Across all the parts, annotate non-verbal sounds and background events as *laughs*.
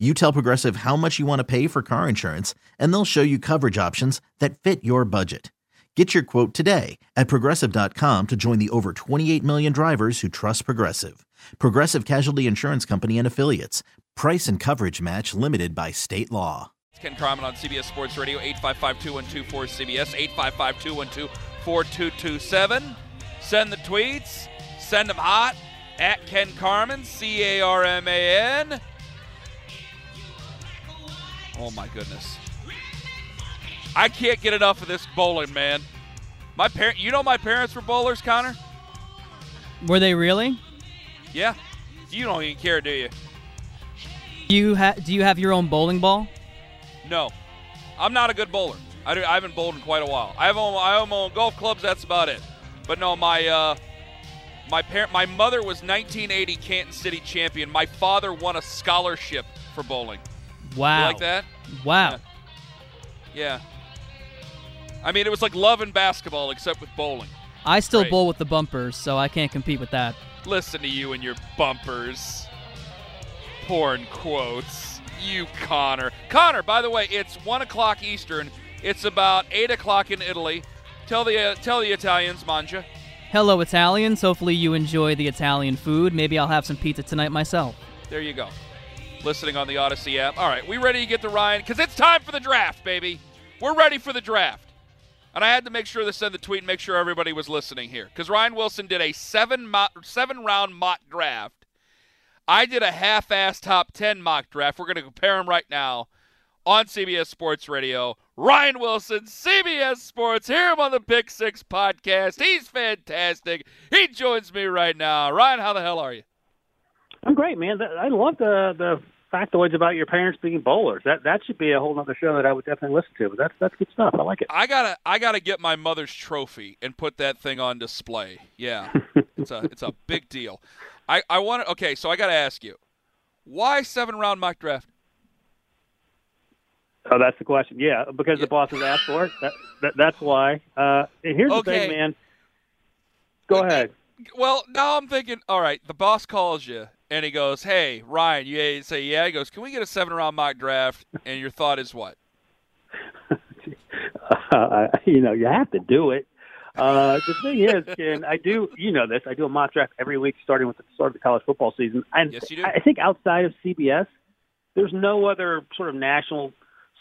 You tell Progressive how much you want to pay for car insurance, and they'll show you coverage options that fit your budget. Get your quote today at progressive.com to join the over 28 million drivers who trust Progressive. Progressive Casualty Insurance Company and Affiliates. Price and coverage match limited by state law. It's Ken Carman on CBS Sports Radio, 855-212-4CBS, 855-212-4227. Send the tweets. Send them hot. At Ken Carman, C-A-R-M-A-N. Oh, my goodness. I can't get enough of this bowling, man. My parent, you know my parents were bowlers, Connor? Were they really? Yeah. You don't even care, do you? You ha- do you have your own bowling ball? No. I'm not a good bowler. I, do, I haven't bowled in quite a while. I have own, I own my own golf clubs. That's about it. But no, my uh, my parent, my mother was 1980 Canton City champion. My father won a scholarship for bowling. Wow. You like that? Wow. Yeah. yeah. I mean, it was like love and basketball, except with bowling. I still bowl with the bumpers, so I can't compete with that. Listen to you and your bumpers. Porn quotes. You, Connor. Connor, by the way, it's 1 o'clock Eastern. It's about 8 o'clock in Italy. Tell the, uh, tell the Italians, manja. Hello, Italians. Hopefully, you enjoy the Italian food. Maybe I'll have some pizza tonight myself. There you go. Listening on the Odyssey app. All right, we ready to get to Ryan? Because it's time for the draft, baby. We're ready for the draft. And I had to make sure to send the tweet and make sure everybody was listening here. Because Ryan Wilson did a seven, mo- seven round mock draft. I did a half ass top 10 mock draft. We're going to compare them right now on CBS Sports Radio. Ryan Wilson, CBS Sports, hear him on the Pick Six podcast. He's fantastic. He joins me right now. Ryan, how the hell are you? I'm great, man. I love the the factoids about your parents being bowlers. That that should be a whole other show that I would definitely listen to. But that's that's good stuff. I like it. I gotta I gotta get my mother's trophy and put that thing on display. Yeah, *laughs* it's a it's a big deal. I I want to okay. So I gotta ask you, why seven round mock draft? Oh, that's the question. Yeah, because Yeah. the bosses asked for it. That, that that's why. Uh, here's Okay. the thing, man. Go ahead. Well, now I'm thinking. All right, the boss calls you and he goes, "Hey, Ryan," you say, "Yeah." He goes, "Can we get a seven round mock draft?" And your thought is what? *laughs* Uh, you know, you have to do it. Uh, the thing is, Ken, I do. You know this. I do a mock draft every week, starting with the start of the college football season. And Yes, you do. I think outside of CBS, there's no other sort of national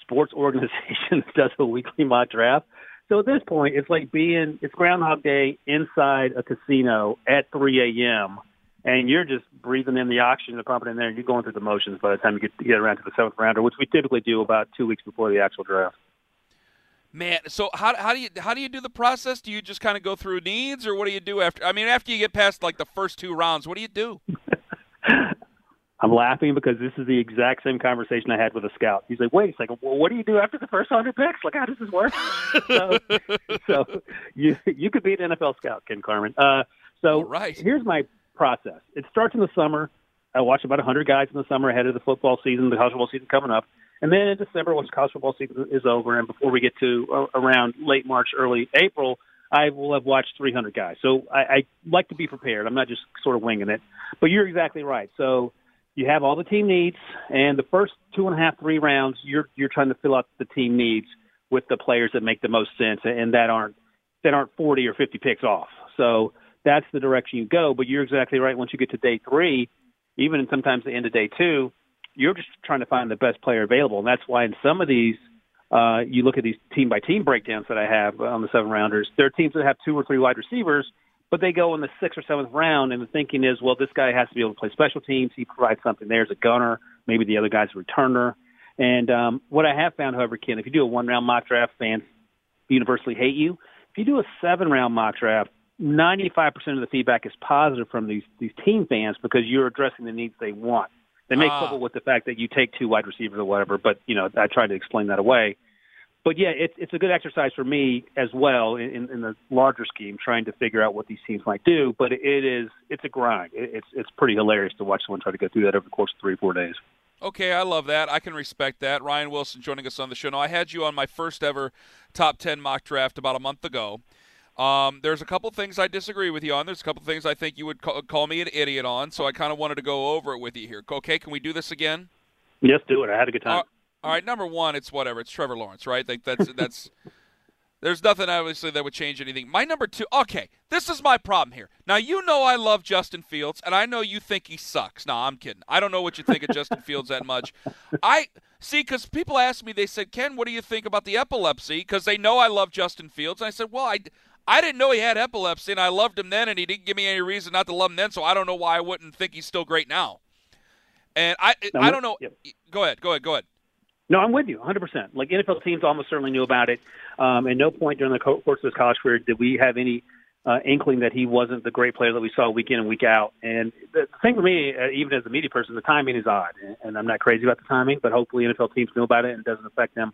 sports *laughs* organization that does a weekly mock draft. So at this point, it's like being it's Groundhog Day inside a casino at 3 a.m. And you're just breathing in the oxygen, the pumping in there, and you're going through the motions by the time you get, get around to the seventh rounder, which we typically do about two weeks before the actual draft. Man, so how, how do you how do you do the process? Do you just kind of go through needs, or what do you do after? I mean, after you get past like the first two rounds, what do you do? *laughs* I'm laughing because this is the exact same conversation I had with a scout. He's like, "Wait a second, well, what do you do after the first hundred picks? Like, how does this work?" so, *laughs* so you you could be an NFL scout, Ken Carman. Uh, so All right. here's my process. It starts in the summer. I watch about 100 guys in the summer ahead of the football season, the college football season coming up. And then in December, once college football season is over, and before we get to uh, around late March, early April, I will have watched 300 guys. So I, I like to be prepared. I'm not just sort of winging it. But you're exactly right. So you have all the team needs, and the first two and a half, three rounds, you're you're trying to fill out the team needs with the players that make the most sense and that aren't that aren't 40 or 50 picks off. So that's the direction you go. But you're exactly right. Once you get to day three, even sometimes the end of day two, you're just trying to find the best player available, and that's why in some of these. Uh, you look at these team by team breakdowns that I have on the seven rounders. There are teams that have two or three wide receivers, but they go in the sixth or seventh round, and the thinking is, well, this guy has to be able to play special teams. He provides something there as a gunner. Maybe the other guy's a returner. And um, what I have found, however, Ken, if you do a one round mock draft, fans universally hate you. If you do a seven round mock draft, 95% of the feedback is positive from these, these team fans because you're addressing the needs they want. They make Ah. trouble with the fact that you take two wide receivers or whatever, but you know I tried to explain that away. But yeah, it's it's a good exercise for me as well in, in the larger scheme, trying to figure out what these teams might do. But it is it's a grind. It, it's it's pretty hilarious to watch someone try to go through that over the course of three four days. Okay, I love that. I can respect that. Ryan Wilson joining us on the show. Now, I had you on my first ever top 10 mock draft about a month ago. Um, there's a couple things I disagree with you on. There's a couple things I think you would call, call me an idiot on. So I kind of wanted to go over it with you here. Okay, can we do this again? Yes, do it. I had a good time. All- all right, number one, it's whatever. It's Trevor Lawrence, right? Like that's that's. *laughs* There's nothing obviously that would change anything. My number two. Okay, this is my problem here. Now you know I love Justin Fields, and I know you think he sucks. No, I'm kidding. I don't know what you think of Justin *laughs* Fields that much. I see because people ask me. They said, "Ken, what do you think about the epilepsy?" Because they know I love Justin Fields, and I said, "Well, I." I didn't know he had epilepsy, and I loved him then, and he didn't give me any reason not to love him then. So I don't know why I wouldn't think he's still great now. And I, No, I don't know. yep. Go ahead, go ahead, go ahead. No, I'm with you 100%. Like NFL teams almost certainly knew about it. Um, at no point during the course of his college career did we have any uh, inkling that he wasn't the great player that we saw week in and week out. And the thing for me, uh, even as a media person, the timing is odd. And, and I'm not crazy about the timing, but hopefully NFL teams know about it and it doesn't affect them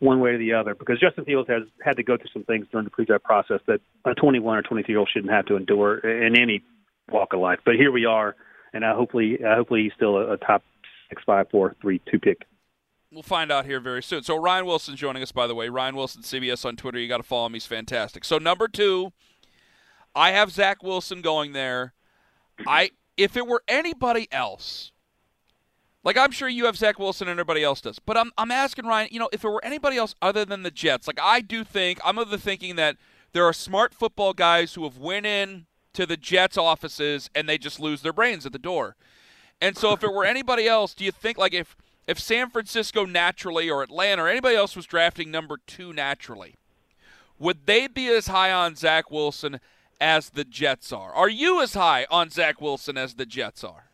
one way or the other. Because Justin Fields has had to go through some things during the pre-draft process that a 21 or 23 year old shouldn't have to endure in any walk of life. But here we are, and uh, hopefully, uh, hopefully he's still a, a top six, five, four, three, two pick. We'll find out here very soon. So Ryan Wilson joining us, by the way. Ryan Wilson, CBS on Twitter. You got to follow him. He's fantastic. So number two, I have Zach Wilson going there. I if it were anybody else, like I'm sure you have Zach Wilson and everybody else does, but I'm I'm asking Ryan. You know, if it were anybody else other than the Jets, like I do think I'm of the thinking that there are smart football guys who have went in to the Jets offices and they just lose their brains at the door. And so if it were *laughs* anybody else, do you think like if if San Francisco naturally or Atlanta or anybody else was drafting number two naturally, would they be as high on Zach Wilson as the Jets are? Are you as high on Zach Wilson as the Jets are?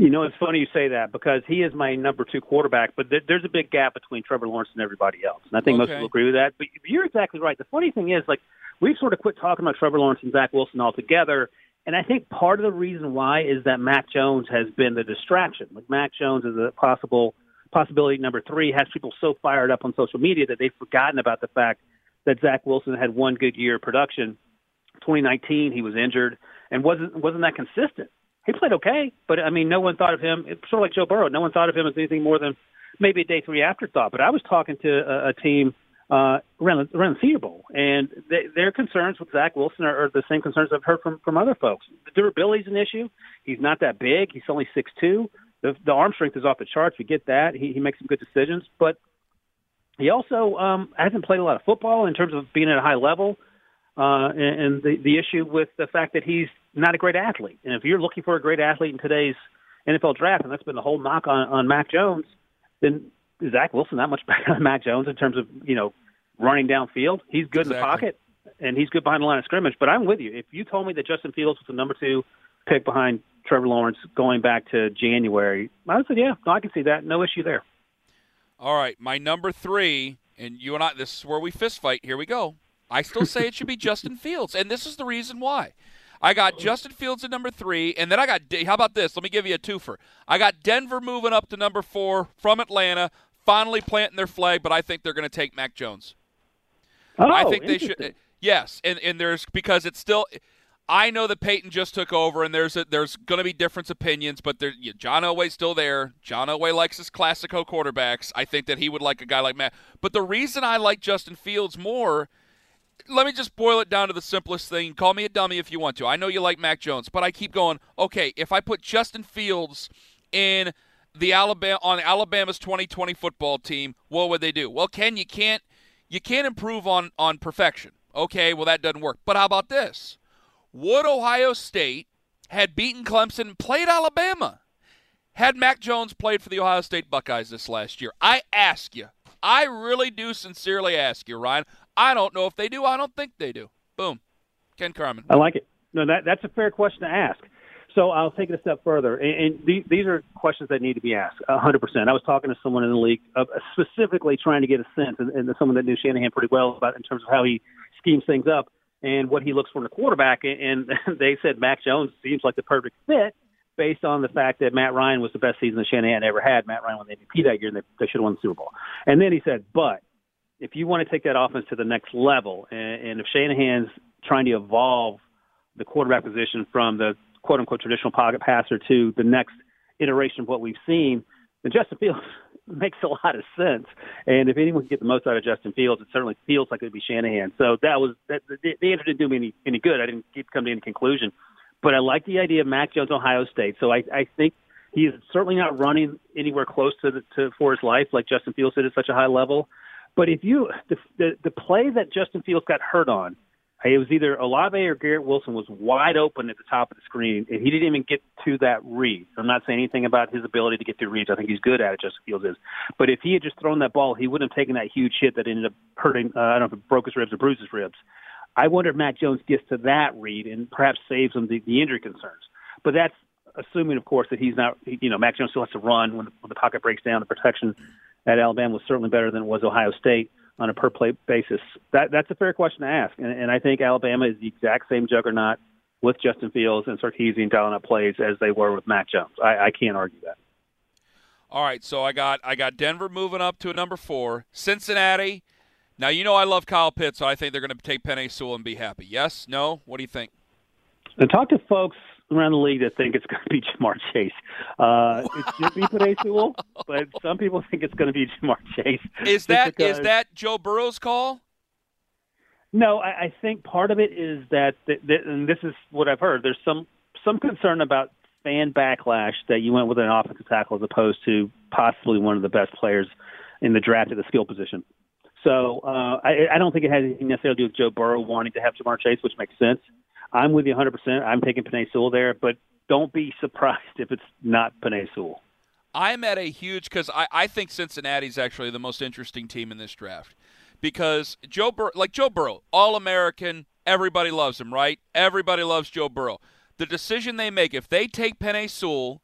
You know, it's funny you say that because he is my number two quarterback, but th- there's a big gap between Trevor Lawrence and everybody else. And I think most people agree with that. But you're exactly right. The funny thing is, like, we've sort of quit talking about Trevor Lawrence and Zach Wilson altogether. And I think part of the reason why is that Mac Jones has been the distraction. Like, Mac Jones is a possible possibility number three, has people so fired up on social media that they've forgotten about the fact that Zach Wilson had one good year of production. 2019, he was injured and wasn't wasn't that consistent he played okay, but I mean, no one thought of him. Sort of like Joe Burrow. No one thought of him as anything more than maybe a day three afterthought. But I was talking to a, a team uh, around around the Senior Bowl, and they, their concerns with Zach Wilson are, are the same concerns I've heard from from other folks. The durability is an issue. He's not that big. He's only six two. The, arm strength is off the charts. We get that. He, he makes some good decisions, but he also um, hasn't played a lot of football in terms of being at a high level. Uh, and, and the the issue with the fact that he's not a great athlete. And if you're looking for a great athlete in today's NFL draft, and that's been the whole knock on, on Mac Jones, then Zach Wilson that much *laughs* better than Mac Jones in terms of you know running downfield? He's good in the pocket, and he's good behind the line of scrimmage. But I'm with you. If you told me that Justin Fields was the number two pick behind Trevor Lawrence going back to January, I would say, yeah, no, I can see that. No issue there. All right, my number three, and you and I, this is where we fist fight. Here we go. I still say it should be *laughs* Justin Fields, and this is the reason why. I got Justin Fields at number three, and then I got. How about this? Let me give you a twofer. I got Denver moving up to number four from Atlanta, finally planting their flag, but I think they're going to take Mac Jones. Oh, I think they should. Yes, and and there's because it's still. I know that Peyton just took over, and there's a, there's going to be different opinions, but there, yeah, John Elway's still there. John Elway likes his classico quarterbacks. I think that he would like a guy like Matt. But the reason I like Justin Fields more, let me just boil it down to the simplest thing. Call me a dummy if you want to. I know you like Mac Jones, but I keep going. Okay, if I put Justin Fields in the Alabama on Alabama's 2020 football team, what would they do? Well, Ken, you can't you can't improve on on perfection. Okay, well that doesn't work. But how about this? Would Ohio State had beaten Clemson and played Alabama? Had Mac Jones played for the Ohio State Buckeyes this last year? I ask you. I really do sincerely ask you, Ryan. I don't know if they do. I don't think they do. Boom. Ken Carman. I like it. No, that that's a fair question to ask. So I'll take it a step further, and, and the, these are questions that need to be asked. A hundred percent. I was talking to someone in the league, uh, specifically trying to get a sense, and, and someone that knew Shanahan pretty well about in terms of how he schemes things up and what he looks for in a quarterback. And, and *laughs* they said Mac Jones seems like the perfect fit. based on the fact that Matt Ryan was the best season that Shanahan ever had. Matt Ryan won the MVP that year, and they, they should have won the Super Bowl. And then he said, but if you want to take that offense to the next level, and, and if Shanahan's trying to evolve the quarterback position from the quote unquote traditional pocket passer to the next iteration of what we've seen, then Justin Fields *laughs* makes a lot of sense. And if anyone can get the most out of Justin Fields, it certainly feels like it would be Shanahan. So that was that. The, the answer didn't do me any, any good. I didn't keep come to any conclusion, but I like the idea of Mac Jones, Ohio State. So I, I think he is certainly not running anywhere close to the, to for his life like Justin Fields did at such a high level. But if you the, the the play that Justin Fields got hurt on it was either Olave or Garrett Wilson was wide open at the top of the screen, and he didn't even get to that read. I'm not saying anything about his ability to get through reads. I think he's good at it. Justin Fields is, but if he had just thrown that ball, he wouldn't have taken that huge hit that ended up hurting. Uh, I don't know if it broke his ribs or bruised his ribs. I wonder if Mac Jones gets to that read and perhaps saves him the, the injury concerns. But that's assuming, of course, that he's not. You know, Mac Jones still has to run when when the pocket breaks down. The protection at Alabama was certainly better than it was Ohio State on a per play basis? That that's a fair question to ask, and, and I think Alabama is the exact same juggernaut with Justin Fields and Sarkisian dialing up plays as they were with Mac Jones. I, I can't argue that. All right, so I got I got Denver moving up to a number four. Cincinnati. Now you know I love Kyle Pitts, so I think they're going to take Penei Sewell and be happy. Yes, no. What do you think? And talk to folks around the league that think it's going to be *laughs* Ja'Marr Chase. Uh, it should be Penei Sewell, but some people think it's going to be Ja'Marr Chase. Is that because, is that Joe Burrow's call? No, I, I think part of it is that, that, that, and this is what I've heard. There's some some concern about fan backlash that you went with an offensive tackle as opposed to possibly one of the best players in the draft at the skill position. So uh, I, I don't think it has anything necessarily to do with Joe Burrow wanting to have Ja'Marr Chase, which makes sense. I'm with you 100%. I'm taking Penei Sewell there, but don't be surprised if it's not Penei Sewell. I'm at a huge because I, I think Cincinnati's actually the most interesting team in this draft because Joe Bur- like Joe Burrow, all American, everybody loves him, right? Everybody loves Joe Burrow. The decision they make, if they take Penei Sewell,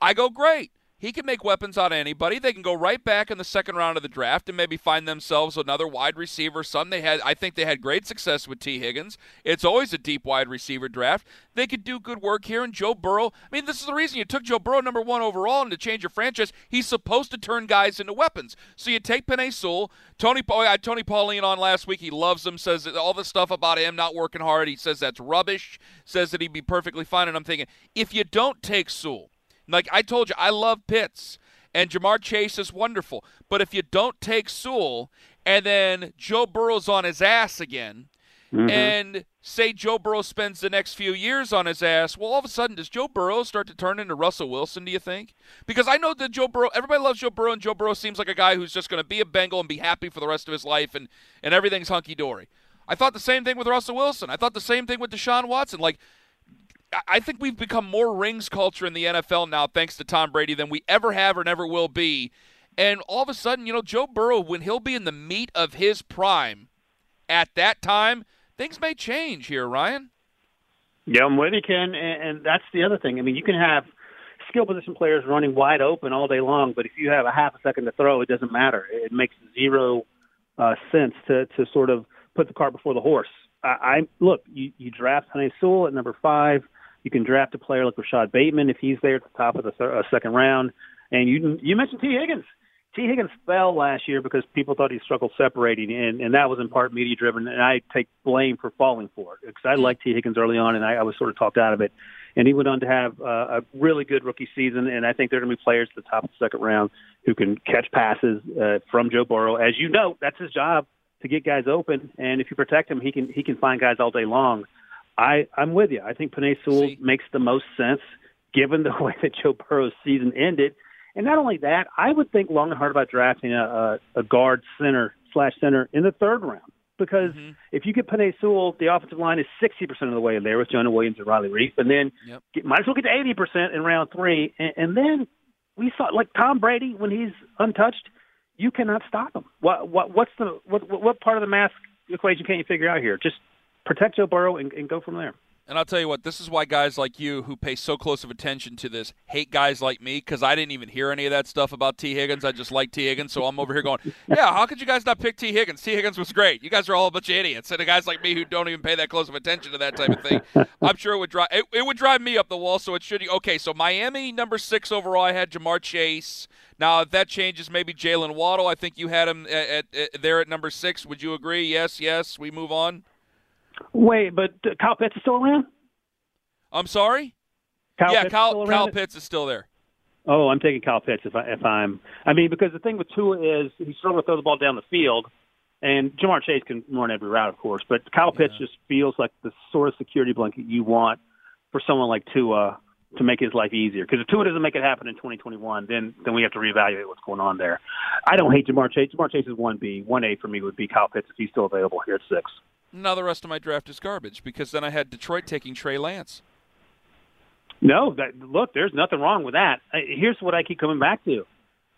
I go great. He can make weapons out of anybody. They can go right back in the second round of the draft and maybe find themselves another wide receiver. Some they had, I think they had great success with Tee Higgins. It's always a deep wide receiver draft. They could do good work here. And Joe Burrow, I mean, this is the reason you took Joe Burrow number one overall and to change your franchise. He's supposed to turn guys into weapons. So you take Penei Sewell. Tony, I had Tony Pauline on last week. He loves him. Says all the stuff about him not working hard. He says that's rubbish. Says that he'd be perfectly fine. And I'm thinking, if you don't take Sewell, like I told you, I love Pitts, and Ja'Marr Chase is wonderful. But if you don't take Sewell, and then Joe Burrow's on his ass again, mm-hmm. and say Joe Burrow spends the next few years on his ass, well, all of a sudden, does Joe Burrow start to turn into Russell Wilson, do you think? Because I know that Joe Burrow, everybody loves Joe Burrow, and Joe Burrow seems like a guy who's just going to be a Bengal and be happy for the rest of his life, and, and everything's hunky dory. I thought the same thing with Russell Wilson. I thought the same thing with Deshaun Watson. Like, I think we've become more rings culture in the NFL now, thanks to Tom Brady, than we ever have or never will be. And all of a sudden, you know, Joe Burrow, when he'll be in the meat of his prime at that time, things may change here, Ryan. Yeah, I'm with you, Ken. And, that's the other thing. I mean, you can have skill position players running wide open all day long, but if you have a half a second to throw, it doesn't matter. It makes zero uh, sense to, to sort of put the cart before the horse. I, I look, you, you draft Penei Sewell at number five you can draft a player like Rashod Bateman if he's there at the top of the th- uh, second round. And you you mentioned Tee Higgins. Tee Higgins fell last year because people thought he struggled separating, and, and that was in part media driven. And I take blame for falling for it because I liked Tee Higgins early on, and I, I was sort of talked out of it. And he went on to have uh, a really good rookie season, and I think there are going to be players at the top of the second round who can catch passes uh, from Joe Burrow. As you know, that's his job to get guys open, and if you protect him, he can he can find guys all day long. I, I'm with you. I think Penei Sewell See? makes the most sense given the *laughs* way that Joe Burrow's season ended. And not only that, I would think long and hard about drafting a, a, a guard center slash center in the third round. Because mm-hmm. if you get Penei Sewell, the offensive line is 60% of the way there with Jonah Williams and Riley Reiff. And then yep. get, might as well get to 80% in round three. And, and then we saw, like Tom Brady, when he's untouched, you cannot stop him. What, what, what's the, what, what part of the math equation can't you figure out here? Just protect Joe Burrow and, and go from there. And I'll tell you what, this is why guys like you who pay so close of attention to this hate guys like me because I didn't even hear any of that stuff about Tee Higgins. I just like Tee Higgins, so I'm over here going, yeah, how could you guys not pick Tee Higgins? Tee Higgins was great. You guys are all a bunch of idiots. And the guys like me who don't even pay that close of attention to that type of thing, *laughs* I'm sure it would drive it, it would drive me up the wall. So it should. Okay, so Miami number six overall. I had Ja'Marr Chase. Now if that changes, maybe Jalen Waddle. I think you had him at, at, at there at number six. Would you agree? Yes, yes. We move on. Wait, but uh, Kyle Pitts is still around. I'm sorry. Kyle yeah, Pitts Kyle, is Kyle? Pitts is still there. Oh, I'm taking Kyle Pitts if I if I'm. I mean, because the thing with Tua is he's struggling to throw the ball down the field, and Ja'Marr Chase can run every route, of course. But Kyle Pitts just feels like the sort of security blanket you want for someone like Tua to make his life easier. Because if Tua doesn't make it happen in 2021, then then we have to reevaluate what's going on there. I don't hate Ja'Marr Chase. Ja'Marr Chase is one B. One A for me would be Kyle Pitts if he's still available here at six. Now the rest of my draft is garbage because then I had Detroit taking Trey Lance. No, that, look, there's nothing wrong with that. Here's what I keep coming back to.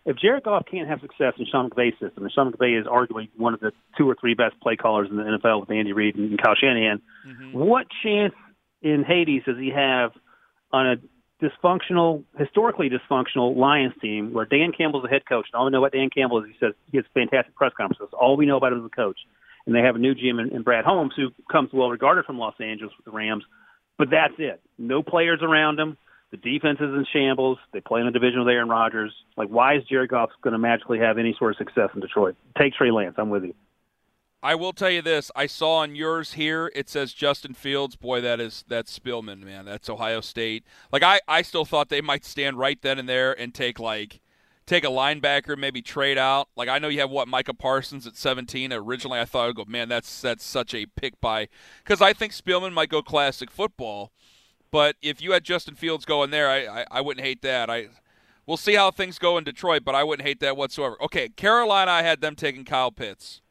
If Jared Goff can't have success in Sean McVay's system, and Sean McVay is arguably one of the two or three best play callers in the NFL with Andy Reid and Kyle Shanahan, mm-hmm. what chance in Hades does he have on a dysfunctional, historically dysfunctional Lions team where Dan Campbell's the head coach, and all we know about Dan Campbell is he says he has fantastic press conferences. All we know about him as a coach. And they have a new GM in, in Brad Holmes who comes well regarded from Los Angeles with the Rams. But that's it. No players around him. The defense is in shambles. They play in the division with Aaron Rodgers. Like, why is Jared Goff going to magically have any sort of success in Detroit? Take Trey Lance. I'm with you. I will tell you this: I saw on yours here it says Justin Fields. Boy, that is that's Spielman, man. That's Ohio State. Like I, I still thought they might stand right then and there and take like take a linebacker, maybe trade out. Like I know you have what Micah Parsons at 17. Originally, I thought I'd go, man, that's that's such a pick by because I think Spielman might go classic football. But if you had Justin Fields going there, I, I, I wouldn't hate that. I we'll see how things go in Detroit, but I wouldn't hate that whatsoever. Okay, Carolina, I had them taking Kyle Pitts,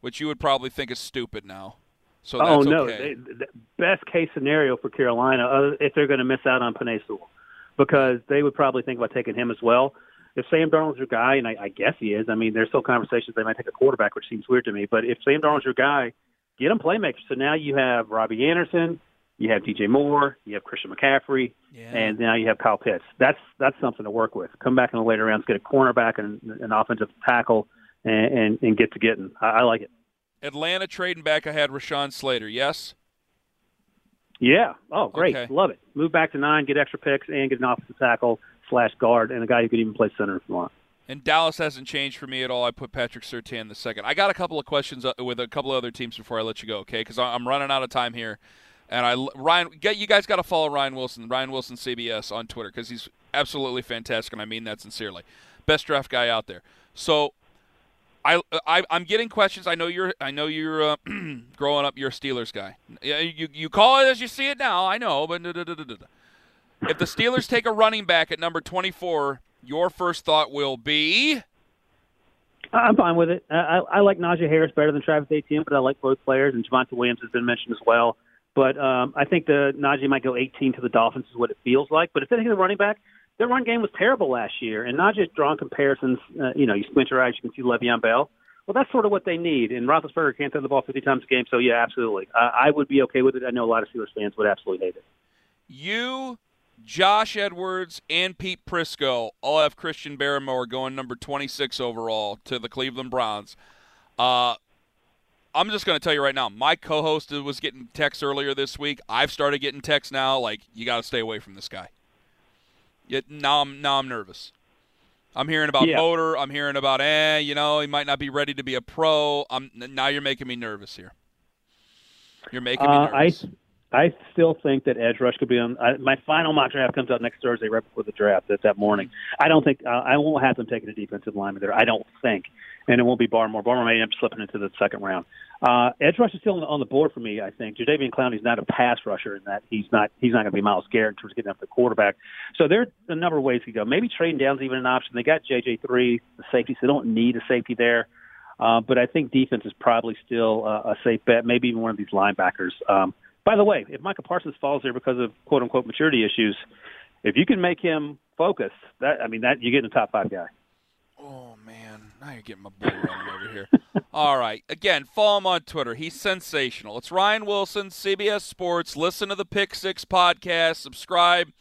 which you would probably think is stupid now. So that's oh no, okay. they, the best case scenario for Carolina uh, if they're going to miss out on Penei Sewell, because they would probably think about taking him as well. If Sam Darnold's your guy, and I, I guess he is, I mean, there's still conversations they might take a quarterback, which seems weird to me. But if Sam Darnold's your guy, get him playmakers. So now you have Robbie Anderson, you have DJ Moore, you have Christian McCaffrey, Yeah. and now you have Kyle Pitts. That's that's something to work with. Come back in the later rounds, get a cornerback and an offensive tackle, and and, and get to getting. I, I like it. Atlanta trading back, I had Rashawn Slater. Yes. Yeah. Oh, great. Okay. Love it. Move back to nine, get extra picks, and get an offensive tackle slash guard, and a guy who could even play center if you want. And Dallas hasn't changed for me at all. I put Patrick Surtain the second. I got a couple of questions uh, with a couple of other teams before I let you go, okay? Because I'm running out of time here. And I Ryan, get you guys got to follow Ryan Wilson, Ryan Wilson CBS on Twitter because he's absolutely fantastic, and I mean that sincerely. Best draft guy out there. So, I, I I'm getting questions. I know you're I know you're uh, *clears throat* growing up. You're a Steelers guy. You you call it as you see it now. I know, but da, da, da, if the Steelers take a running back at number 24, your first thought will be. I'm fine with it. I, I I like Najee Harris better than Travis Etienne, but I like both players, and Javonte Williams has been mentioned as well. But um, I think the Najee might go 18 to the Dolphins is what it feels like. But if they take the running back, their run game was terrible last year, and Najee has drawn comparisons. Uh, you know, you squint your eyes, you can see Le'Veon Bell. Well, that's sort of what they need. And Roethlisberger can't throw the ball 50 times a game, so yeah, absolutely. Uh, I would be okay with it. I know a lot of Steelers fans would absolutely hate it. You, Josh Edwards, and Pete Prisco all have Christian Barmore going number 26 overall to the Cleveland Browns. Uh, I'm just going to tell you right now, my co-host was getting texts earlier this week. I've started getting texts now, like you got to stay away from this guy. Yet now I'm now I'm nervous. I'm hearing about Yeah. motor. I'm hearing about eh, you know, he might not be ready to be a pro. I'm now you're making me nervous here. You're making me Uh, I nervous. I still think that edge rush could be on. I, my final mock draft comes out next Thursday, right before the draft. That that morning. I don't think uh, I won't have them taking a defensive lineman there. I don't think, and it won't be Barmore. Barmore may end up slipping into the second round. Uh, edge rush is still on the, board for me. I think Jadeveon Clowney's not a pass rusher in that he's not he's not going to be Myles Garrett in terms of getting up the quarterback. So there are a number of ways to go. Maybe trading down's even an option. They got JJ three, the safety, so they don't need a safety there. Uh, but I think defense is probably still uh, a safe bet. Maybe even one of these linebackers. Um, by the way, if Micah Parsons falls there because of quote unquote maturity issues, if you can make him focus, that I mean that you get the top five guy. Oh man, now you're getting my bull running over here. *laughs* All right, again, follow him on Twitter. He's sensational. It's Ryan Wilson, CBS Sports. Listen to the Pick Six podcast. Subscribe.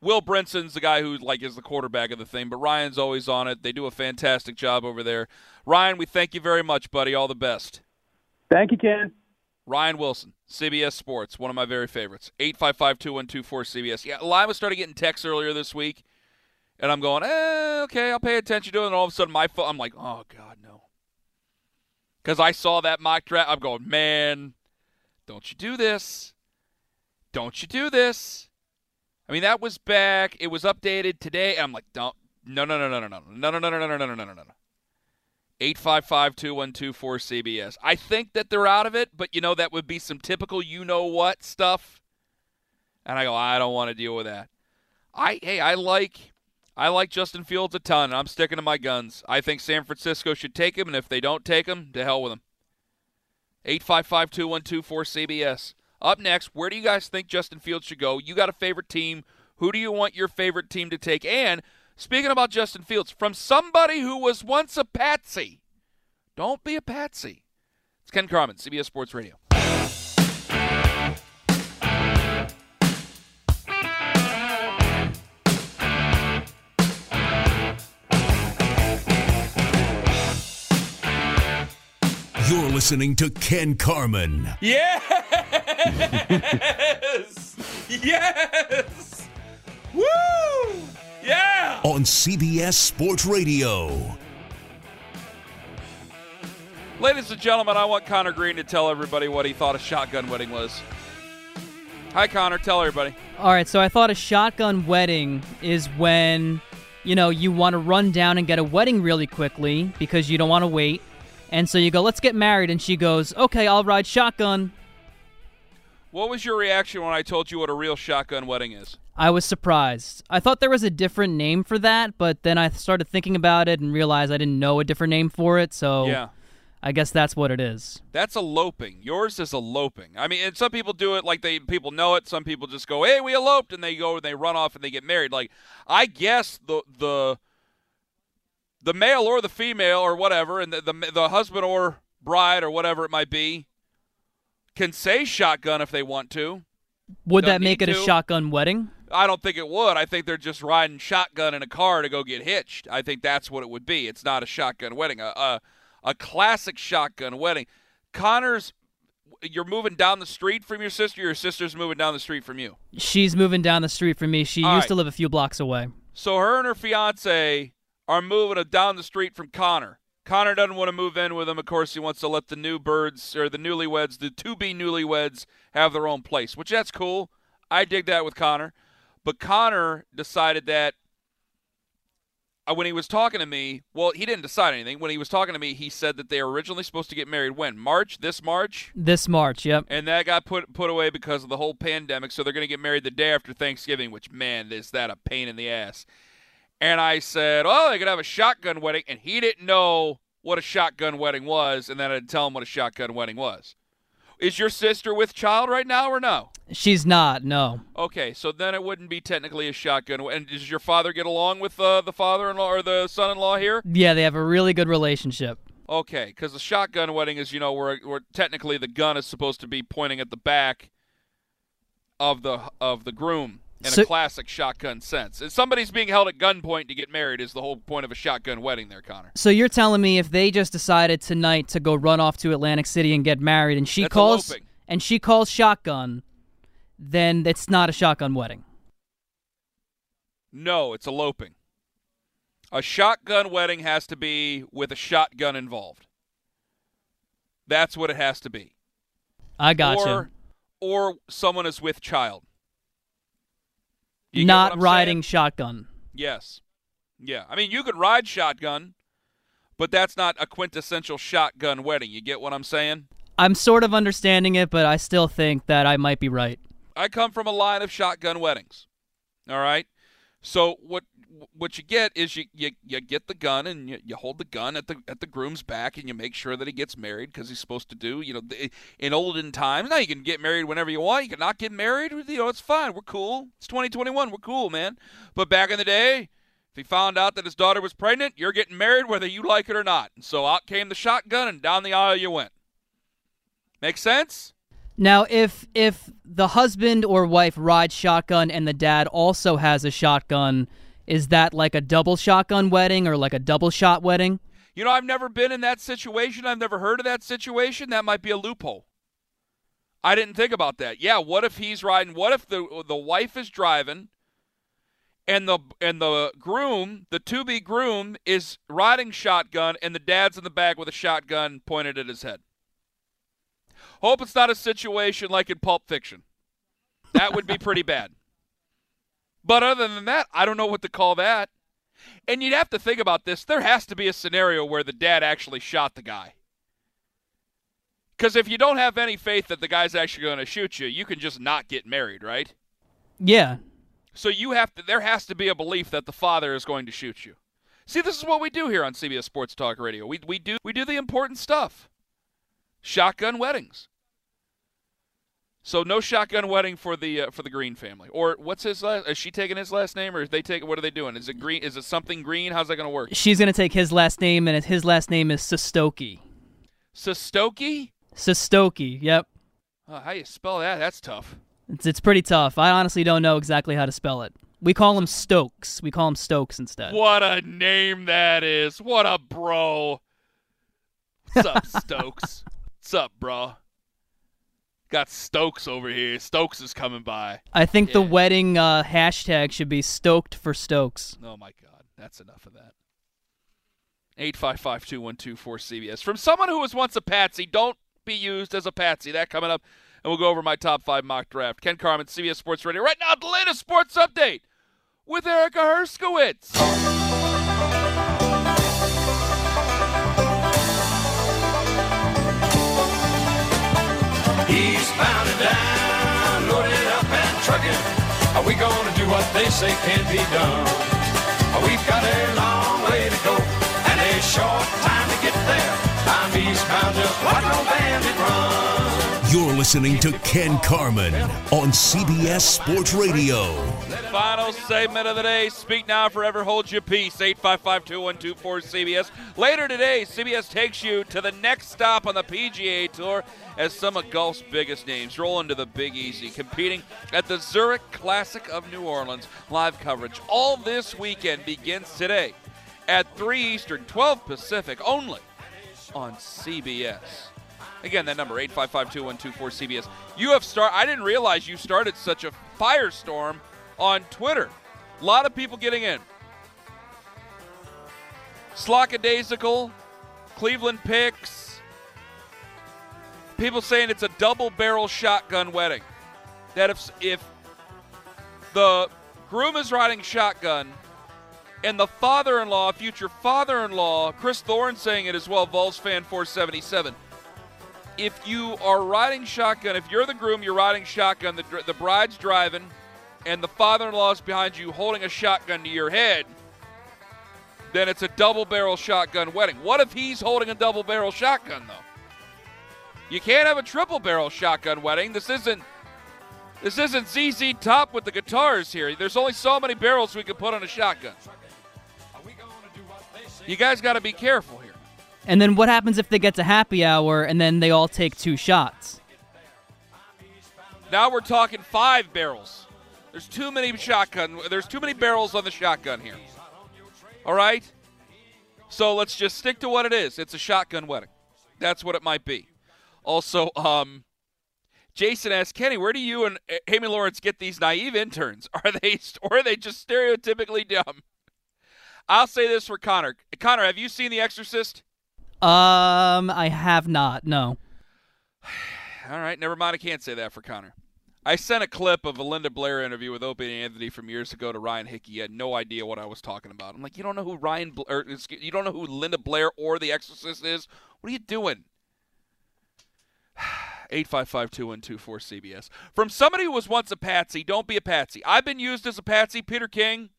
Will Brinson's the guy who like is the quarterback of the thing, but Ryan's always on it. They do a fantastic job over there. Ryan, we thank you very much, buddy. All the best. Thank you, Ken. Ryan Wilson, CBS Sports, one of my very favorites. 855-2124-CBS. Yeah, Lima started getting texts earlier this week, and I'm going, eh, okay, I'll pay attention to it. And all of a sudden, my phone, I'm like, oh, God, no. Because I saw that mock draft. I'm going, man, don't you do this. Don't you do this. I mean, that was back. It was updated today. And I'm like, don't. No, no, no, no, no, no, no, no, no, no, no, no, no, no, no, no. 855-2124-CBS. I think that they're out of it, but you know that would be some typical you know what stuff. And I go, I don't want to deal with that. I hey, I like I like Justin Fields a ton. And I'm sticking to my guns. I think San Francisco should take him, and if they don't take him, to hell with him. 855-2124-CBS. Up next, where do you guys think Justin Fields should go? You got a favorite team. Who do you want your favorite team to take? And Speaking about Justin Fields, from somebody who was once a patsy, don't be a patsy. It's Ken Carman, CBS Sports Radio. You're listening to Ken Carman. Yes! yes! Woo! Yeah! On CBS Sports Radio. Ladies and gentlemen, I want Connor Green to tell everybody what he thought a shotgun wedding was. Hi, Connor. Tell everybody. All right, so I thought a shotgun wedding is when, you know, you want to run down and get a wedding really quickly because you don't want to wait. And so you go, let's get married. And she goes, okay, I'll ride shotgun. What was your reaction when I told you what a real shotgun wedding is? I was surprised. I thought there was a different name for that, but then I started thinking about it and realized I didn't know a different name for it. So yeah. I guess that's what it is. That's eloping. Yours is eloping. I mean, and some people do it like they people know it. Some people just go, "Hey, we eloped," and they go and they run off and they get married. Like I guess the the the male or the female or whatever, and the the, the husband or bride or whatever it might be, can say shotgun if they want to. Would Don't that make it a shotgun wedding? I don't think it would. I think they're just riding shotgun in a car to go get hitched. I think that's what it would be. It's not a shotgun wedding. A a, a classic shotgun wedding. Connor's you're moving down the street from your sister. Your sister's moving down the street from you. She's moving down the street from me. She All used right. to live a few blocks away. So her and her fiance are moving down the street from Connor. Connor doesn't want to move in with him. Of course, he wants to let the new birds or the newlyweds, the to be newlyweds, have their own place, which that's cool. I dig that with Connor. But Connor decided that uh, when he was talking to me, well, he didn't decide anything. When he was talking to me, he said that they were originally supposed to get married when? March? This March? This March, yep. and that got put put away because of the whole pandemic. So they're going to get married the day after Thanksgiving, which man, is that a pain in the ass. And I said, "Oh, they could have a shotgun wedding," and he didn't know what a shotgun wedding was, and then I'd tell him what a shotgun wedding was. Is your sister with child right now or no? She's not, no. Okay, so then it wouldn't be technically a shotgun. And does your father get along with uh, the father-in-law or the son-in-law here? Yeah, they have a really good relationship. Okay, because the shotgun wedding is, you know, where, where technically the gun is supposed to be pointing at the back of the of the groom in So- a classic shotgun sense. If somebody's being held at gunpoint to get married is the whole point of a shotgun wedding, there, Connor. So you're telling me if they just decided tonight to go run off to Atlantic City and get married and she That's calls eloping. and she calls shotgun, then it's not a shotgun wedding. No, it's eloping. A shotgun wedding has to be with a shotgun involved. That's what it has to be. I gotcha. Or, or someone is with child. You not riding saying? shotgun. Yes. Yeah. I mean, you could ride shotgun, but that's not a quintessential shotgun wedding. You get what I'm saying? I'm sort of understanding it, but I still think that I might be right. I come from a line of shotgun weddings. All right. So what what you get is you, you, you get the gun and you, you hold the gun at the at the groom's back and you make sure that he gets married because he's supposed to do. You know, in olden times, now you can get married whenever you want. You can not get married. You know, it's fine. We're cool. It's 2021. We're cool, man. But back in the day, if he found out that his daughter was pregnant, you're getting married whether you like it or not. And so out came the shotgun and down the aisle you went. Make sense? Now, if if the husband or wife rides shotgun and the dad also has a shotgun, is that like a double shotgun wedding or like a double shot wedding? You know, I've never been in that situation. I've never heard of that situation. That might be a loophole. I didn't think about that. Yeah, what if he's riding? What if the the wife is driving and the and the groom, the to be groom is riding shotgun and the dad's in the back with a shotgun pointed at his head? Hope it's not a situation like in Pulp Fiction. That would be pretty bad. But other than that, I don't know what to call that. And you'd have to think about this. There has to be a scenario where the dad actually shot the guy. Because if you don't have any faith that the guy's actually going to shoot you, you can just not get married, right? Yeah. So you have to. There has to be a belief that the father is going to shoot you. See, this is what we do here on CBS Sports Talk Radio. We we do we do the important stuff. Shotgun weddings. So no shotgun wedding for the uh, for the Green family. Or what's his last? Is she taking his last name, or is they take? What are they doing? Is it green? Is it something green? How's that going to work? She's gonna take his last name, and his last name is Sistoki. Sistoki? Sistoki. Yep. Oh, how you spell that? That's tough. It's it's pretty tough. I honestly don't know exactly how to spell it. We call him Stokes. We call him Stokes instead. What a name that is. What a bro. What's up, *laughs* Stokes? What's up, bro? Got Stokes over here. Stokes is coming by. I think the wedding uh, hashtag should be stoked for Stokes. Oh my God, that's enough of that. Eight five five two one two four CBS from someone who was once a patsy. Don't be used as a patsy. That coming up, and we'll go over my top five mock draft. Ken Carman, CBS Sports Radio. Right now, the latest sports update with Erica Herskowitz. Eastbound and down, loaded up and trucking. Are we gonna do what they say can't be done? We've got a You're listening to Ken Carman on CBS Sports Radio. Final segment of the day. Speak now, forever hold your peace. 855 2124 CBS. Later today, CBS takes you to the next stop on the PGA Tour as some of golf's biggest names roll into the Big Easy, competing at the Zurich Classic of New Orleans. Live coverage all this weekend begins today at 3 Eastern, 12 Pacific, only on CBS. Again, that number 855-2124-CBS. You have start. I didn't realize you started such a firestorm on Twitter. A lot of people getting in. Slockadaisical, Cleveland picks. People saying it's a double barrel shotgun wedding. That if if the groom is riding shotgun and the father-in-law, future father-in-law, Chris Thorne saying it as well, Vols fan 477 if you are riding shotgun, if you're the groom, you're riding shotgun, the, the bride's driving, and the father in law is behind you holding a shotgun to your head, then it's a double barrel shotgun wedding. What if he's holding a double barrel shotgun, though? You can't have a triple barrel shotgun wedding. This isn't. This isn't ZZ Top with the guitars here. There's only so many barrels we can put on a shotgun. You guys got to be careful here. And then what happens if they get to happy hour and then they all take two shots? Now we're talking five barrels. There's too many shotgun. There's too many barrels on the shotgun here. All right. So let's just stick to what it is. It's a shotgun wedding. That's what it might be. Also, um, Jason asks Kenny, where do you and Amy Lawrence get these naive interns? *laughs* Are they or are they just stereotypically dumb? I'll say this for Connor. Connor, have you seen The Exorcist? Um, I have not. No. *sighs* All right, never mind. I can't say that for Connor. I sent a clip of a Linda Blair interview with Opie and Anthony from years ago to Ryan Hickey. He had no idea what I was talking about. I'm like, you don't know who Ryan, Bla- or, excuse- you don't know who Linda Blair or The Exorcist is. What are you doing? *sighs* 855-2124-CBS. From somebody who was once a patsy, don't be a patsy. I've been used as a patsy. Peter King.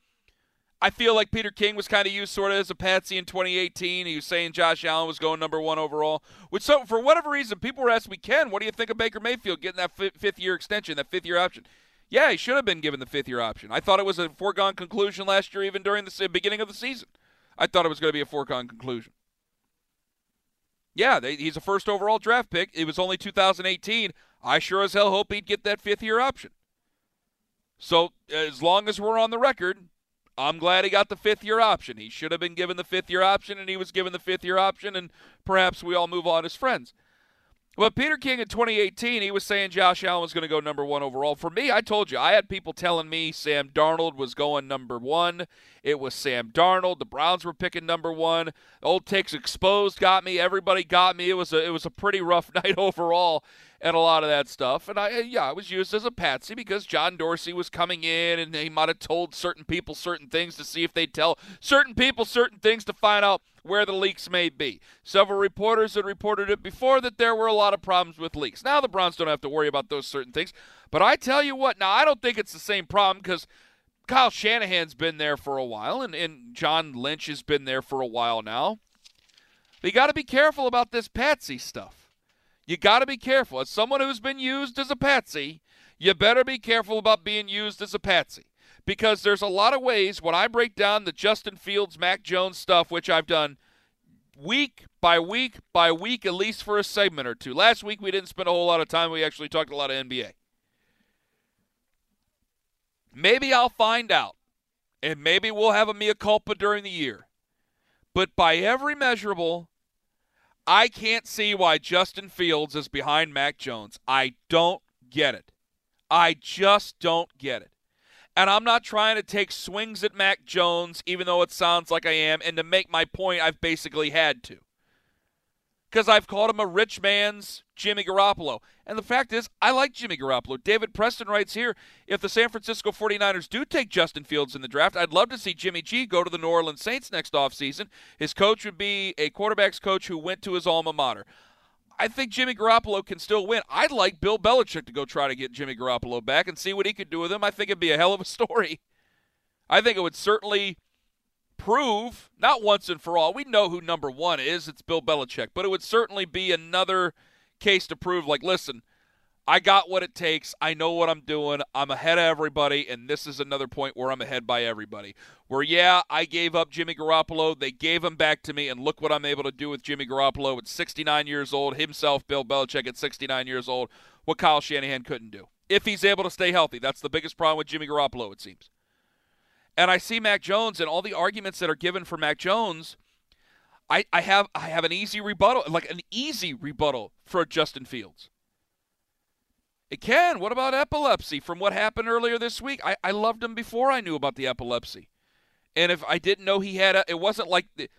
I feel like Peter King was kind of used sort of as a patsy in 2018. He was saying Josh Allen was going number one overall. Which, so for whatever reason, people were asking me, Ken, what do you think of Baker Mayfield getting that fi- fifth year extension, that fifth year option? Yeah, he should have been given the fifth year option. I thought it was a foregone conclusion last year, even during the beginning of the season. I thought it was going to be a foregone conclusion. Yeah, they, he's a first overall draft pick. It was only 2018. I sure as hell hope he'd get that fifth year option. So as long as we're on the record, I'm glad he got the fifth year option. He should have been given the fifth year option, and he was given the fifth year option, and perhaps we all move on as friends. But Peter King in 2018, he was saying Josh Allen was going to go number one overall. For me, I told you, I had people telling me Sam Darnold was going number one. It was Sam Darnold. The Browns were picking number one. Old takes exposed got me. Everybody got me. It was a it was a pretty rough *laughs* night overall and a lot of that stuff. And I uh, yeah, I was used as a patsy because John Dorsey was coming in and he might have told certain people certain things to see if they'd tell certain people certain things to find out where the leaks may be. Several reporters had reported it before that there were a lot of problems with leaks. Now the Browns don't have to worry about those certain things. But I tell you what, now I don't think it's the same problem because Kyle Shanahan's been there for a while and, and John Lynch has been there for a while now. But you got to be careful about this patsy stuff. You got to be careful. As someone who's been used as a patsy, you better be careful about being used as a patsy because there's a lot of ways when I break down the Justin Fields, Mac Jones stuff, which I've done week by week by week, at least for a segment or two. Last week we didn't spend a whole lot of time. We actually talked a lot of NBA. Maybe I'll find out, and maybe we'll have a mea culpa during the year. But by every measurable, I can't see why Justin Fields is behind Mac Jones. I don't get it. I just don't get it. And I'm not trying to take swings at Mac Jones, even though it sounds like I am. And to make my point, I've basically had to. Because I've called him a rich man's Jimmy Garoppolo. And the fact is, I like Jimmy Garoppolo. David Preston writes here if the San Francisco 49ers do take Justin Fields in the draft, I'd love to see Jimmy G go to the New Orleans Saints next offseason. His coach would be a quarterback's coach who went to his alma mater. I think Jimmy Garoppolo can still win. I'd like Bill Belichick to go try to get Jimmy Garoppolo back and see what he could do with him. I think it'd be a hell of a *laughs* story. I think it would certainly prove, not once and for all, we know who number one is. It's Bill Belichick. But it would certainly be another case to prove, like, listen, I got what it takes. I know what I'm doing. I'm ahead of everybody, and this is another point where I'm ahead by everybody. Where, yeah, I gave up Jimmy Garoppolo. They gave him back to me, and look what I'm able to do with Jimmy Garoppolo at 69 years old, himself, Bill Belichick, at 69 years old, what Kyle Shanahan couldn't do. If he's able to stay healthy, that's the biggest problem with Jimmy Garoppolo, it seems. And I see Mac Jones and all the arguments that are given for Mac Jones. I, I have I have an easy rebuttal, like an easy rebuttal for Justin Fields. It can. What about epilepsy from what happened earlier this week? I, I loved him before I knew about the epilepsy. And if I didn't know he had a, it wasn't like, the,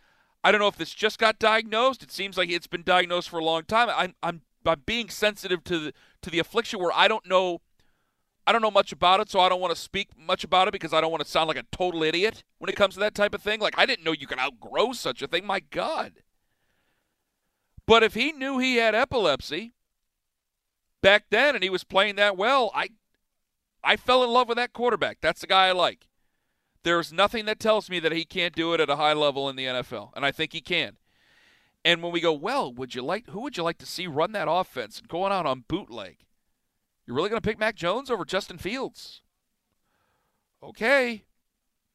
I don't know if this just got diagnosed. It seems like it's been diagnosed for a long time. I'm, I'm, I'm being sensitive to the, to the affliction where I don't know, I don't know much about it, so I don't want to speak much about it because I don't want to sound like a total idiot when it comes to that type of thing. Like, I didn't know you could outgrow such a thing. My God. But if he knew he had epilepsy, back then and he was playing that well, I I fell in love with that quarterback. That's the guy I like. There's nothing that tells me that he can't do it at a high level in the NFL, and I think he can. And when we go, well, would you like who would you like to see run that offense and going out on bootleg? You're really going to pick Mac Jones over Justin Fields? Okay.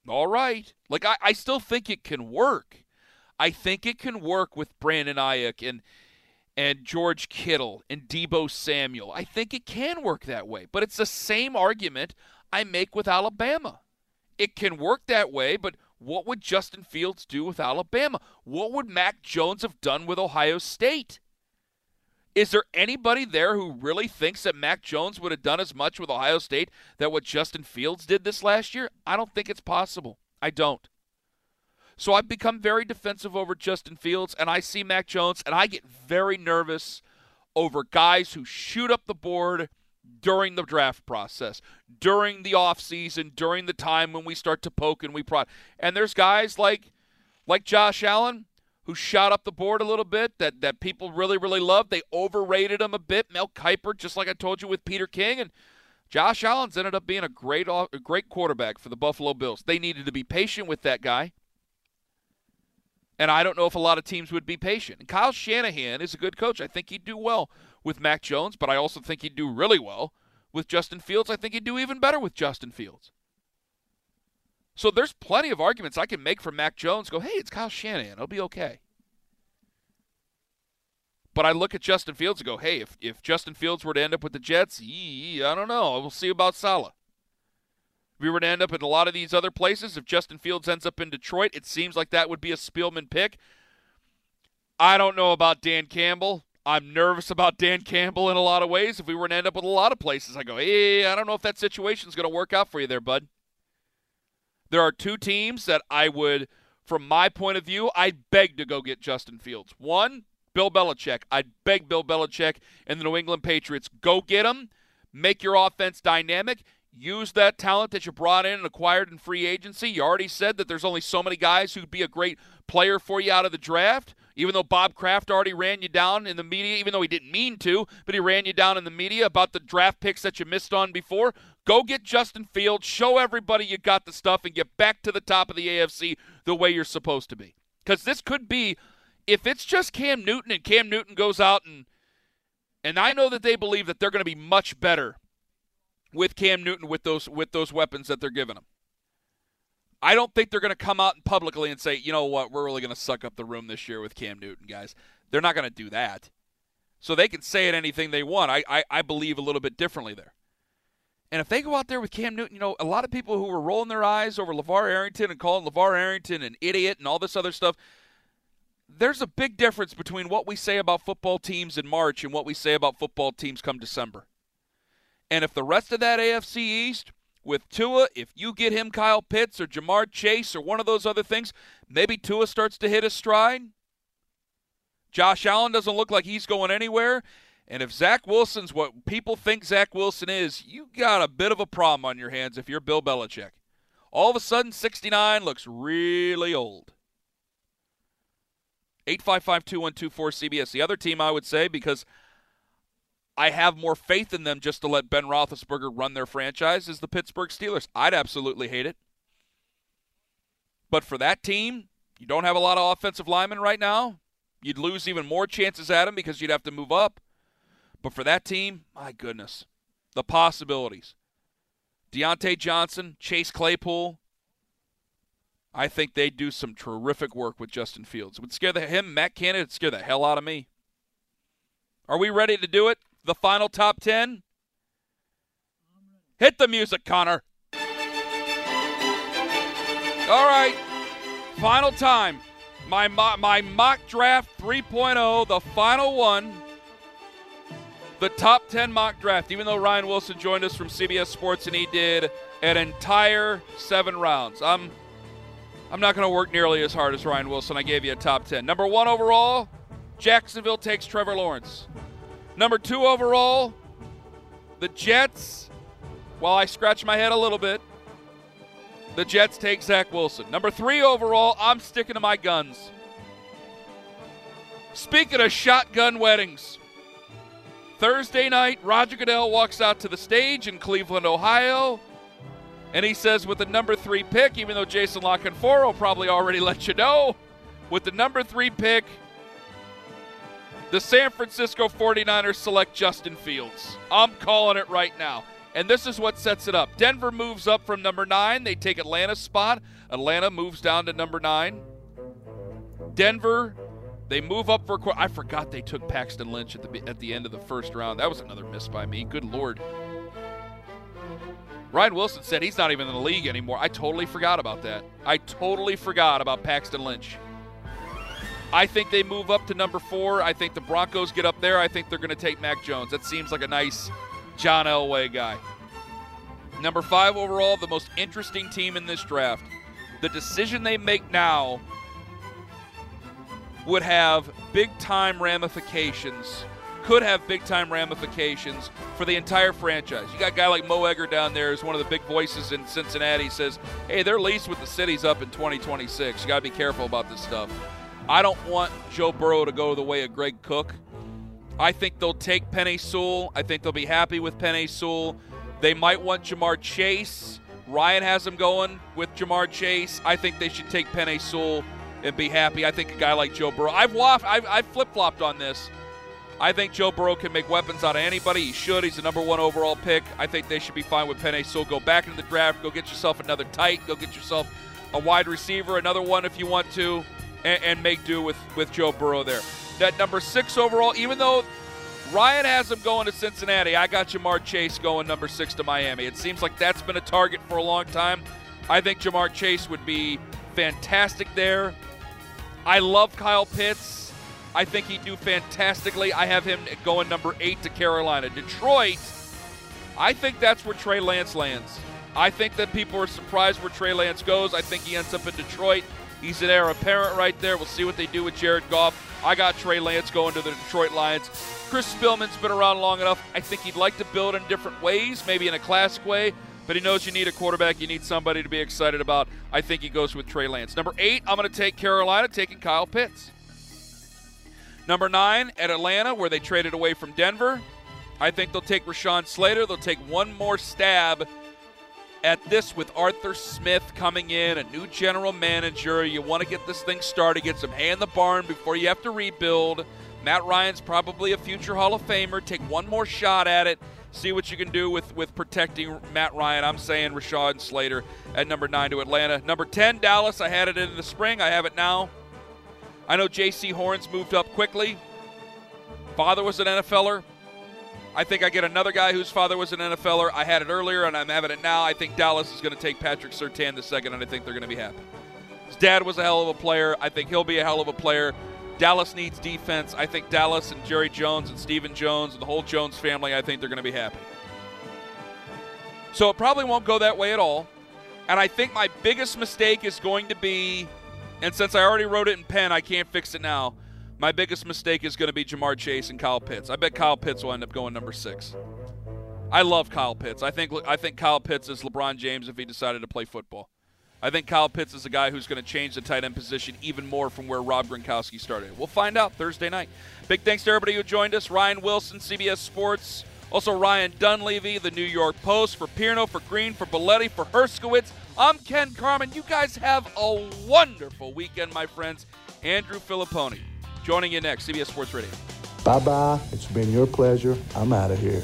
All right. Like I, I still think it can work. I think it can work with Brandon Aiyuk and and George Kittle and Deebo Samuel. I think it can work that way, but it's the same argument I make with Alabama. It can work that way, but what would Justin Fields do with Alabama? What would Mac Jones have done with Ohio State? Is there anybody there who really thinks that Mac Jones would have done as much with Ohio State that what Justin Fields did this last year? I don't think it's possible. I don't. So I've become very defensive over Justin Fields, and I see Mac Jones, and I get very nervous over guys who shoot up the board during the draft process, during the offseason, during the time when we start to poke and we prod. And there's guys like like Josh Allen who shot up the board a little bit that, that people really, really love. They overrated him a bit. Mel Kiper, just like I told you with Peter King, and Josh Allen's ended up being a great a great quarterback for the Buffalo Bills. They needed to be patient with that guy. And I don't know if a lot of teams would be patient. And Kyle Shanahan is a good coach. I think he'd do well with Mac Jones, but I also think he'd do really well with Justin Fields. I think he'd do even better with Justin Fields. So there's plenty of arguments I can make for Mac Jones. Go, hey, it's Kyle Shanahan. It'll be okay. But I look at Justin Fields and go, hey, if, if Justin Fields were to end up with the Jets, I don't know. We'll see about Salah. If we were to end up in a lot of these other places, if Justin Fields ends up in Detroit, it seems like that would be a Spielman pick. I don't know about Dan Campbell. I'm nervous about Dan Campbell in a lot of ways. If we were to end up with a lot of places, I go, hey, I don't know if that situation is going to work out for you there, bud. There are two teams that I would, from my point of view, I beg to go get Justin Fields. One, Bill Belichick. I'd beg Bill Belichick and the New England Patriots, go get him, make your offense dynamic, use that talent that you brought in and acquired in free agency. You already said that there's only so many guys who'd be a great player for you out of the draft. Even though Bob Kraft already ran you down in the media, even though he didn't mean to, but he ran you down in the media about the draft picks that you missed on before. Go get Justin Fields, show everybody you got the stuff, and get back to the top of the AFC the way you're supposed to be. Because this could be if it's just Cam Newton and Cam Newton goes out and and I know that they believe that they're going to be much better with Cam Newton with those with those weapons that they're giving him. I don't think they're going to come out publicly and say, you know what, we're really going to suck up the room this year with Cam Newton, guys. They're not going to do that. So they can say it anything they want. I, I, I believe a little bit differently there. And if they go out there with Cam Newton, you know, a lot of people who were rolling their eyes over LaVar Arrington and calling LaVar Arrington an idiot and all this other stuff, there's a big difference between what we say about football teams in March and what we say about football teams come December. And if the rest of that AFC East with Tua, if you get him Kyle Pitts or Ja'Marr Chase or one of those other things, maybe Tua starts to hit a stride. Josh Allen doesn't look like he's going anywhere. And if Zach Wilson's what people think Zach Wilson is, you got a bit of a problem on your hands if you're Bill Belichick. All of a sudden, 69 looks really old. 855 cbs The other team I would say, because I have more faith in them just to let Ben Roethlisberger run their franchise, is the Pittsburgh Steelers. I'd absolutely hate it. But for that team, you don't have a lot of offensive linemen right now. You'd lose even more chances at them because you'd have to move up. But for that team, my goodness, the possibilities. Diontae Johnson, Chase Claypool, I think they do some terrific work with Justin Fields. It would scare the, him, Matt Canada, would scare the hell out of me. Are we ready to do it? The final top 10? Hit the music, Connor. All right. Final time. My, my mock draft 3.0, the final one. The top 10 mock draft, even though Ryan Wilson joined us from CBS Sports and he did an entire seven rounds. I'm I'm not going to work nearly as hard as Ryan Wilson. I gave you a top 10. Number one overall, Jacksonville takes Trevor Lawrence. Number two overall, the Jets, while I scratch my head a little bit, the Jets take Zach Wilson. Number three overall, I'm sticking to my guns. Speaking of shotgun weddings, Thursday night, Roger Goodell walks out to the stage in Cleveland, Ohio. And he says, with the number three pick, even though Jason La Canfora will probably already *laughs* let you know, with the number three pick, the San Francisco 49ers select Justin Fields. I'm calling it right now. And this is what sets it up. Denver moves up from number nine. They take Atlanta's spot. Atlanta moves down to number nine. Denver, they move up for. I forgot they took Paxton Lynch at the at the end of the first round. That was another miss by me. Good lord. Ryan Wilson said he's not even in the league anymore. I totally forgot about that. I totally forgot about Paxton Lynch. I think they move up to number four. I think the Broncos get up there. I think they're going to take Mac Jones. That seems like a nice John Elway guy. Number five overall, the most interesting team in this draft. The decision they make now would have big time ramifications could have big time ramifications for the entire franchise. You got a guy like Mo Egger down there who's one of the big voices in Cincinnati says, hey, their lease with the city's up in 2026. You got to be careful about this stuff. I don't want Joe Burrow to go the way of Greg Cook. I think they'll take Penei Sewell. I think they'll be happy with Penei Sewell. They might want Ja'Marr Chase. Ryan has them going with Ja'Marr Chase. I think they should take Penei Sewell and be happy. I think a guy like Joe Burrow. I've waffed, I've, I've flip flopped on this. I think Joe Burrow can make weapons out of anybody. He should. He's the number one overall pick. I think they should be fine with Penei. So go back into the draft. Go get yourself another tight. Go get yourself a wide receiver, another one if you want to, and, and make do with, with Joe Burrow there. That number six overall, even though Ryan has him going to Cincinnati, I got Ja'Marr Chase going number six to Miami. It seems like that's been a target for a long time. I think Ja'Marr Chase would be fantastic there. I love Kyle Pitts. I think he'd do fantastically. I have him going number eight to Carolina. Detroit, I think that's where Trey Lance lands. I think that people are surprised where Trey Lance goes. I think he ends up in Detroit. He's an heir apparent right there. We'll see what they do with Jared Goff. I got Trey Lance going to the Detroit Lions. Chris Spielman's been around long enough. I think he'd like to build in different ways, maybe in a classic way, but he knows you need a quarterback. You need somebody to be excited about. I think he goes with Trey Lance. Number eight, I'm going to take Carolina, taking Kyle Pitts. Number nine, at Atlanta, where they traded away from Denver. I think they'll take Rashawn Slater. They'll take one more stab at this with Arthur Smith coming in, a new general manager. You want to get this thing started, get some hay in the barn before you have to rebuild. Matt Ryan's probably a future Hall of Famer. Take one more shot at it. See what you can do with, with protecting Matt Ryan. I'm saying Rashawn Slater at number nine to Atlanta. Number 10, Dallas. I had it in the spring. I have it now. I know Jaycee Horn's moved up quickly. Father was an NFLer. I think I get another guy whose father was an NFLer. I had it earlier, and I'm having it now. I think Dallas is going to take Patrick Surtain the second, and I think they're going to be happy. His dad was a hell of a player. I think he'll be a hell of a player. Dallas needs defense. I think Dallas and Jerry Jones and Stephen Jones and the whole Jones family, I think they're going to be happy. So it probably won't go that way at all. And I think my biggest mistake is going to be, and since I already wrote it in pen, I can't fix it now. My biggest mistake is going to be Ja'Marr Chase and Kyle Pitts. I bet Kyle Pitts will end up going number six. I love Kyle Pitts. I think I think Kyle Pitts is LeBron James if he decided to play football. I think Kyle Pitts is a guy who's going to change the tight end position even more from where Rob Gronkowski started. We'll find out Thursday night. Big thanks to everybody who joined us. Ryan Wilson, CBS Sports. Also Ryan Dunleavy, the New York Post. For Pierno, for Green, for Belletti, for Herskowitz. I'm Ken Carman. You guys have a wonderful weekend, my friends. Andrew Fillipponi joining you next, CBS Sports Radio. Bye bye. It's been your pleasure. I'm out of here.